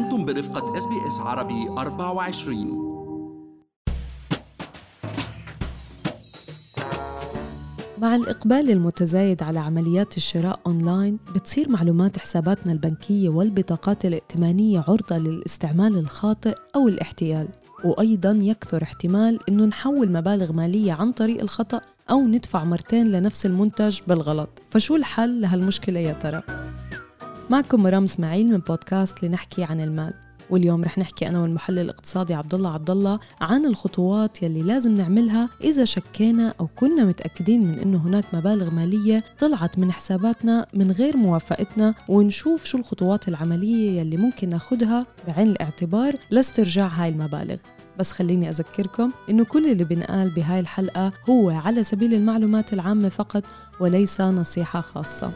أنتم برفقة SBS عربي 24 مع الإقبال المتزايد على عمليات الشراء أونلاين بتصير معلومات حساباتنا البنكية والبطاقات الائتمانية عرضة للاستعمال الخاطئ أو الاحتيال. وأيضا يكثر احتمال أنه نحول مبالغ مالية عن طريق الخطأ أو ندفع مرتين لنفس المنتج بالغلط. فشو الحل لهالمشكلة يا ترى؟ معكم مرام اسماعيل من بودكاست لنحكي عن المال. واليوم رح نحكي أنا والمحلل الاقتصادي عبد الله عبد الله عن الخطوات يلي لازم نعملها إذا شكينا أو كنا متأكدين من إنه هناك مبالغ مالية طلعت من حساباتنا من غير موافقتنا ونشوف شو الخطوات العملية يلي ممكن ناخذها بعين الاعتبار لاسترجاع هاي المبالغ. بس خليني أذكركم إنه كل اللي بنقال بهاي الحلقة هو على سبيل المعلومات العامة فقط وليس نصيحة خاصة.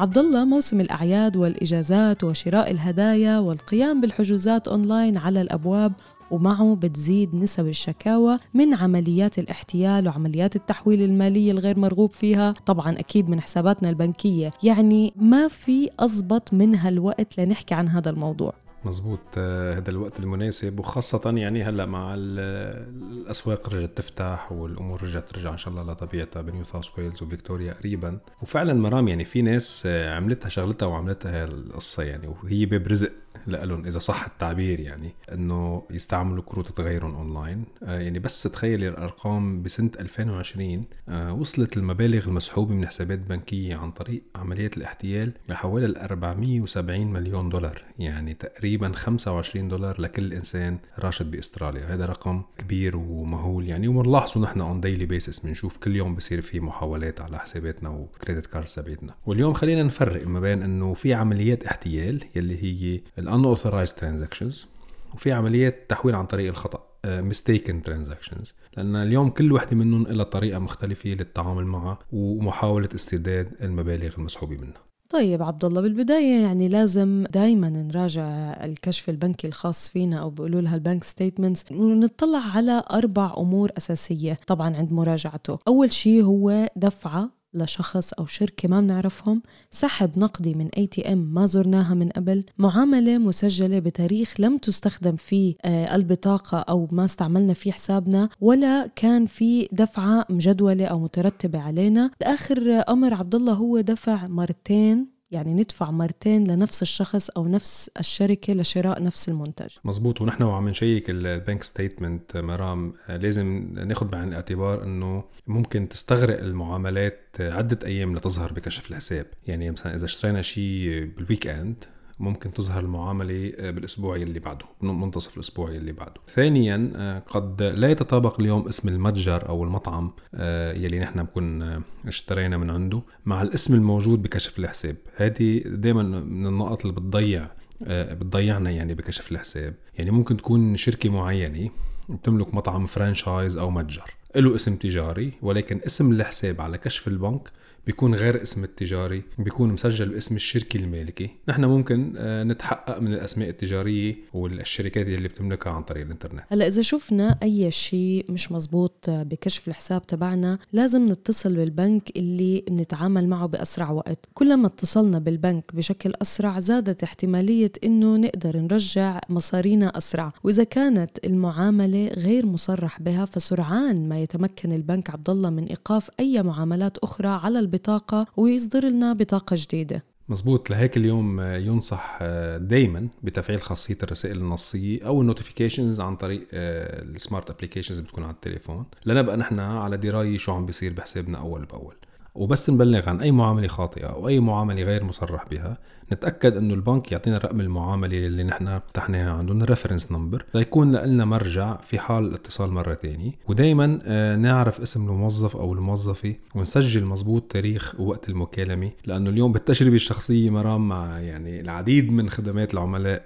عبد الله موسم الأعياد والإجازات وشراء الهدايا والقيام بالحجوزات أونلاين على الأبواب ومعه بتزيد نسب الشكاوى من عمليات الاحتيال وعمليات التحويل المالية الغير مرغوب فيها. طبعا أكيد من حساباتنا البنكية. يعني ما في أزبط من هالوقت لنحكي عن هذا الموضوع. مزبوط آه، هذا الوقت المناسب وخاصة يعني هلا مع الأسواق رجعت تفتح والأمور رجعت ترجع إن شاء الله لطبيعتها بنيو ساوث ويلز وفيكتوريا قريبا. وفعلا مرام يعني في ناس آه، عملتها شغلتها وعملتها القصة يعني وهي باب رزق. لهم إذا صح التعبير يعني إنه يستعملوا كروت تغيرهم أونلاين. آه يعني بس تخيل الأرقام بسنة 2020 آه وصلت المبالغ المسحوبة من حسابات بنكية عن طريق عمليات الاحتيال لحوالي 470 مليون دولار يعني تقريبا 25 دولار لكل إنسان راشد بأستراليا. هذا رقم كبير ومهول يعني وبنلاحظه نحن on daily basis بنشوف كل يوم بصير في محاولات على حساباتنا و credit card تبعتنا. واليوم خلينا نفرق ما بين إنه في عمليات احتيال يلي هي unauthorized transactions وفي عمليات تحويل عن طريق الخطأ uh, mistaken transactions. لأن اليوم كل وحدة منهم لها طريقة مختلفة للتعامل معها ومحاولة استرداد المبالغ المسحوبة منها. طيب عبد الله بالبداية يعني لازم دائما نراجع الكشف البنكي الخاص فينا أو بيقولوا لها البنك ستيتمنتس ونطلع على أربع أمور أساسية طبعا عند مراجعته. أول شيء هو دفعة لشخص أو شركة ما بنعرفهم سحب نقدي من ATM ما زرناها من قبل معاملة مسجلة بتاريخ لم تستخدم فيه آه، البطاقة أو ما استعملنا فيه حسابنا ولا كان في دفعة مجدولة أو مترتبة علينا. آخر أمر عبد الله هو دفع مرتين يعني ندفع مرتين لنفس الشخص أو نفس الشركة لشراء نفس المنتج. مزبوط ونحن وعم نشيك ال bank statement مرام لازم ناخذ بعين الاعتبار إنه ممكن تستغرق المعاملات عدة أيام لتظهر بكشف الحساب. يعني مثلا إذا اشترينا شيء بال weekend ممكن تظهر المعاملة آه، بالأسبوع يلي بعده منتصف الأسبوع يلي بعده. ثانيا آه، قد لا يتطابق اليوم اسم المتجر أو المطعم آه، يلي نحن بكون اشترينا من عنده مع الاسم الموجود بكشف الحساب. هذه دائما من النقط اللي بتضيع بتضيعنا يعني بكشف الحساب. يعني ممكن تكون شركة معينة بتملك مطعم فرانشايز أو متجر له اسم تجاري ولكن اسم الحساب على كشف البنك بيكون غير اسم التجاري بيكون مسجل باسم الشركة المالكة. نحن ممكن آه، نتحقق من الأسماء التجارية والشركات اللي بتملكها عن طريق الإنترنت. هلا إذا شفنا أي شيء مش مزبوط بكشف الحساب تبعنا لازم نتصل بالبنك اللي بنتعامل معه بأسرع وقت. كلما اتصلنا بالبنك بشكل أسرع زادت احتمالية إنه نقدر نرجع مصارينا أسرع. وإذا كانت المعاملة غير مصرح بها فسرعان ما يتمكن البنك عبد الله من إيقاف أي معاملات أخرى على البطاقة ويصدر لنا بطاقة جديدة. مزبوط لهيك اليوم ينصح دائما بتفعيل خاصية الرسائل النصية أو ال notifications عن طريق ال smart applications بتكون على التليفون. لنبقى نحن على دراية شو عم بيصير بحسابنا أول بأول. وبس نبلغ عن أي معاملة خاطئة أو أي معاملة غير مصرح بها نتأكد إنه البنك يعطينا رقم المعاملة اللي نحن فتحناها عندهم ال reference number ليكون لنا مرجع في حال الاتصال مرة تانية ودائما آه، نعرف اسم الموظف أو الموظفة ونسجل مزبوط تاريخ ووقت المكالمة لأنه اليوم بالتجربة الشخصية مرام مع يعني العديد من خدمات العملاء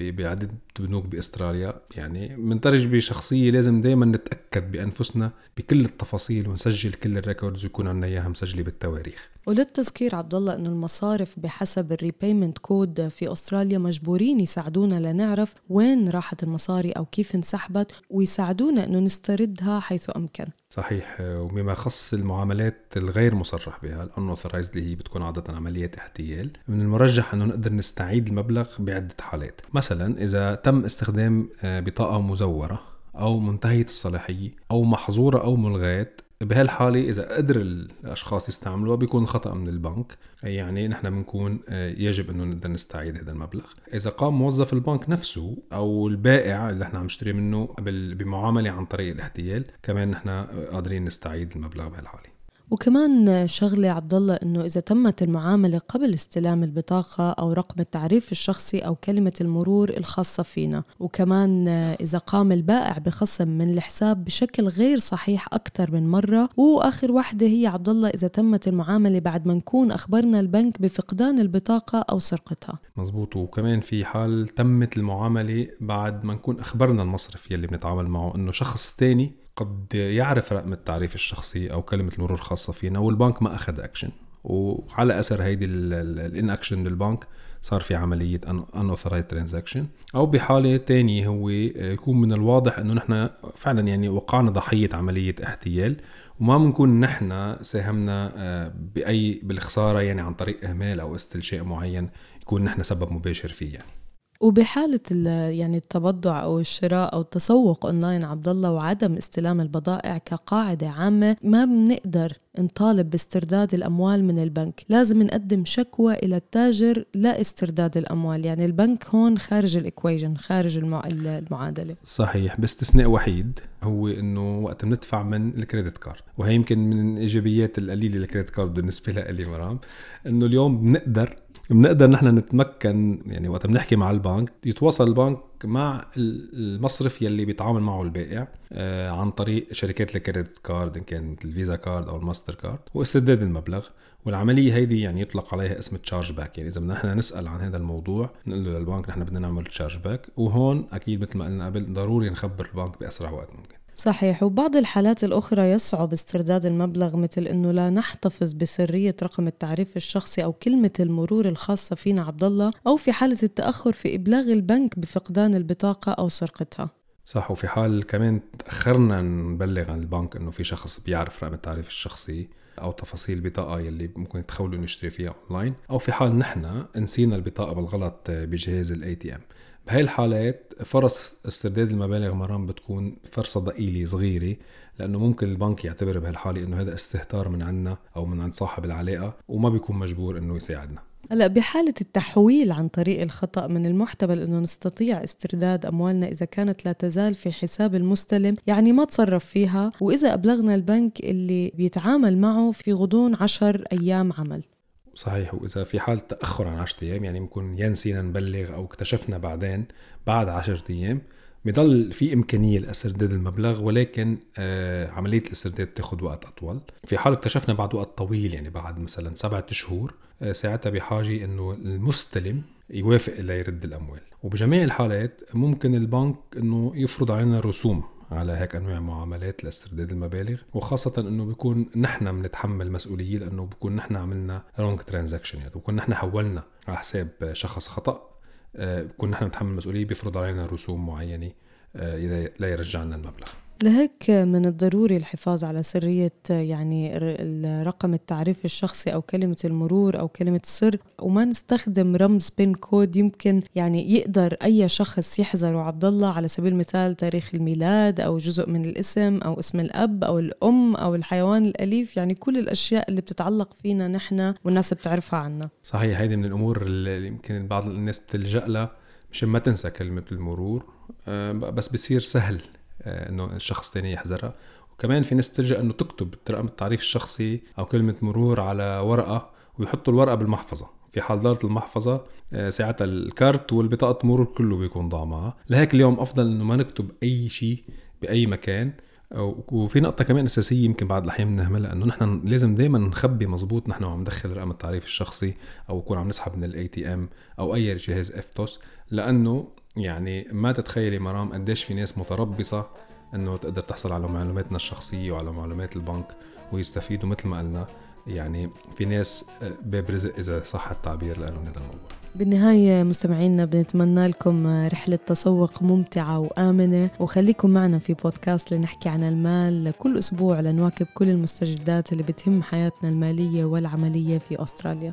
بعدد بنوك بأستراليا. يعني من تجربة شخصية لازم دائما نتأكد بأنفسنا بكل التفاصيل ونسجل كل ال records ويكون عندنا إياها. كلها مسجلة بالتواريخ. وللتذكير عبد الله إنه المصارف بحسب ال ePayments Code في أستراليا مجبورين يساعدونا لنعرف وين راحت المصاري أو كيف انسحبت ويساعدونا إنه نستردها حيث أمكن. صحيح وبما يخص المعاملات الغير مصرح بها ال unauthorised اللي هي بتكون عادة عمليات احتيال من المرجح إنه نقدر نستعيد المبلغ بعدة حالات. مثلا إذا تم استخدام آه، بطاقة مزورة أو منتهية الصلاحية أو محظورة أو ملغاة بهالحالة إذا قدر الأشخاص يستعملوها بيكون الخطأ من البنك. يعني نحن بنكون آه، يجب أنه نقدر نستعيد هذا المبلغ. إذا قام موظف البنك نفسه أو البائع اللي نحن عم نشتري منه بمعاملة عن طريق الاحتيال كمان نحن قادرين نستعيد المبلغ بهالحالة. وكمان شغلة عبد الله إنه إذا تمت المعاملة قبل استلام البطاقة أو رقم التعريف الشخصي أو كلمة المرور الخاصة فينا. وكمان إذا قام البائع بخصم من الحساب بشكل غير صحيح أكثر من مرة. وآخر واحدة هي عبد الله إذا تمت المعاملة بعد ما نكون أخبرنا البنك بفقدان البطاقة أو سرقتها. مزبوط. وكمان في حال تمت المعاملة بعد ما نكون أخبرنا المصرف يلي بنتعامل معه إنه شخص تاني قد يعرف رقم التعريف الشخصي أو كلمة المرور الخاصة فينا والبنك ما أخذ اكشن وعلى أثر هيدي ال inaction للبنك صار في عملية in transaction أو بحالة تانية هو يكون من الواضح إنه نحن فعلا يعني وقعنا ضحية عملية احتيال. وما بنكون نحن ساهمنا آه، بأي بالخسارة يعني عن طريق إهمال أو استلشاء معين يكون نحن سبب مباشر فيه يعني. وبحالة يعني التبضع أو الشراء أو التسوق أونلاين عبد الله وعدم استلام البضائع كقاعدة عامة ما بنقدر نطالب باسترداد الأموال من البنك. لازم نقدم شكوى إلى التاجر لاسترداد الأموال. يعني البنك هون خارج ال equation خارج المعادلة. صحيح باستثناء وحيد هو إنه وقت بندفع من ال credit card. وهي يمكن من الإيجابيات القليلة لل credit card بالنسبة لي مرام. إنه اليوم بنقدر بنقدر نحن نتمكن يعني وقت بنحكي مع البنك يتواصل البنك مع المصرف يلي بيتعامل معه البائع آه، عن طريق شركات ال credit card إن كان الفيزا card أو الماستر card واسترداد المبلغ. والعملية هيدي يعني يطلق عليها اسم charge back. يعني إذا بدنا نحن نسأل عن هذا الموضوع نقول له للبنك نحن بدنا نعمل charge back. وهون أكيد مثل ما قلنا قبل ضروري نخبر البنك بأسرع وقت ممكن. صحيح. وبعض الحالات الأخرى يصعب استرداد المبلغ مثل أنه لا نحتفظ بسرية رقم التعريف الشخصي أو كلمة المرور الخاصة فينا عبد الله أو في حالة التأخر في إبلاغ البنك بفقدان البطاقة أو سرقتها. صح. وفي حال كمان تأخرنا نبلغ عن البنك إنه في شخص بيعرف رقم التعريف الشخصي أو تفاصيل البطاقة يلي ممكن يتخولوا نشتري فيها أونلاين أو في حال نحن نسينا البطاقة بالغلط بجهاز ال ATM بهاي الحالات فرص استرداد المبالغ مرام بتكون فرصة ضئيلة صغيرة لأنه ممكن البنك يعتبر بهالحالة إنه هذا استهتار من عنا أو من عند صاحب العلاقة وما بيكون مجبور إنه يساعدنا هلأ بحالة التحويل عن طريق الخطأ من المحتمل إنه نستطيع استرداد أموالنا إذا كانت لا تزال في حساب المستلم، يعني ما تصرف فيها، وإذا أبلغنا البنك اللي بيتعامل معه في غضون عشر أيام عمل. صحيح. وإذا في حال تأخر عن 10 أيام يعني بنكون يا نسينا نبلغ أو اكتشفنا بعدين بعد 10 أيام بضل في إمكانية لاسترداد المبلغ ولكن آه عملية الاسترداد بتاخذ وقت أطول. في حال اكتشفنا بعد وقت طويل يعني بعد مثلا سبعة شهور آه ساعتها بحاجة إنه المستلم يوافق ليرد الأموال. وبجميع الحالات ممكن البنك إنه يفرض علينا رسوم. على هيك أنواع معاملات لاسترداد المبالغ وخاصة إنه بيكون نحن بنتحمل مسؤولية لأنه بيكون نحن عملنا wrong transaction يعني بيكون نحن حولنا على حساب شخص خطأ آه، بكون نحن بنتحمل المسؤوليه بيفرض علينا رسوم معينة آه، لا يرجع لنا المبلغ. لهيك من الضروري الحفاظ على سرية يعني رقم التعريف الشخصي أو كلمة المرور أو كلمة السر وما نستخدم رمز بين كود يمكن يعني يقدر أي شخص يحذره عبد الله على سبيل المثال تاريخ الميلاد أو جزء من الاسم أو اسم الأب أو الأم أو الحيوان الأليف يعني كل الأشياء اللي بتتعلق فينا نحن والناس بتعرفها عنا. صحيح هيدي من الأمور اللي يمكن بعض الناس تلجأ لها مشان ما تنسى كلمة المرور آه، بس بصير سهل. إنه الشخص الثاني يحذرها. وكمان في ناس بتلجأ إنه تكتب رقم التعريف الشخصي أو كلمة مرور على ورقة ويحطوا الورقة بالمحفظة. في حال دارت المحفظة آه، ساعتها الكارت والبطاقة مرور كله بيكون ضاع معها لهيك اليوم أفضل إنه ما نكتب أي شيء بأي مكان. وفي نقطة كمان أساسية يمكن بعض الأحيان بنهملها إنه نحن لازم دايما نخبي مزبوط نحن وعم ندخل رقم التعريف الشخصي أو نكون عم نسحب من ال ATM أو أي جهاز EFTPOS لأنه يعني ما تتخيلي مرام قديش في ناس متربصة إنه تقدر تحصل على معلوماتنا الشخصية وعلى معلومات البنك ويستفيدوا مثل ما قلنا. يعني في ناس آه، باب رزق إذا صح التعبير لهم هذا الموضوع. بالنهاية مستمعينا بنتمنى لكم رحلة تسوق ممتعة وآمنة. وخليكم معنا في بودكاست لنحكي عن المال. كل أسبوع لنواكب كل المستجدات اللي بتهم حياتنا المالية والعملية في أستراليا.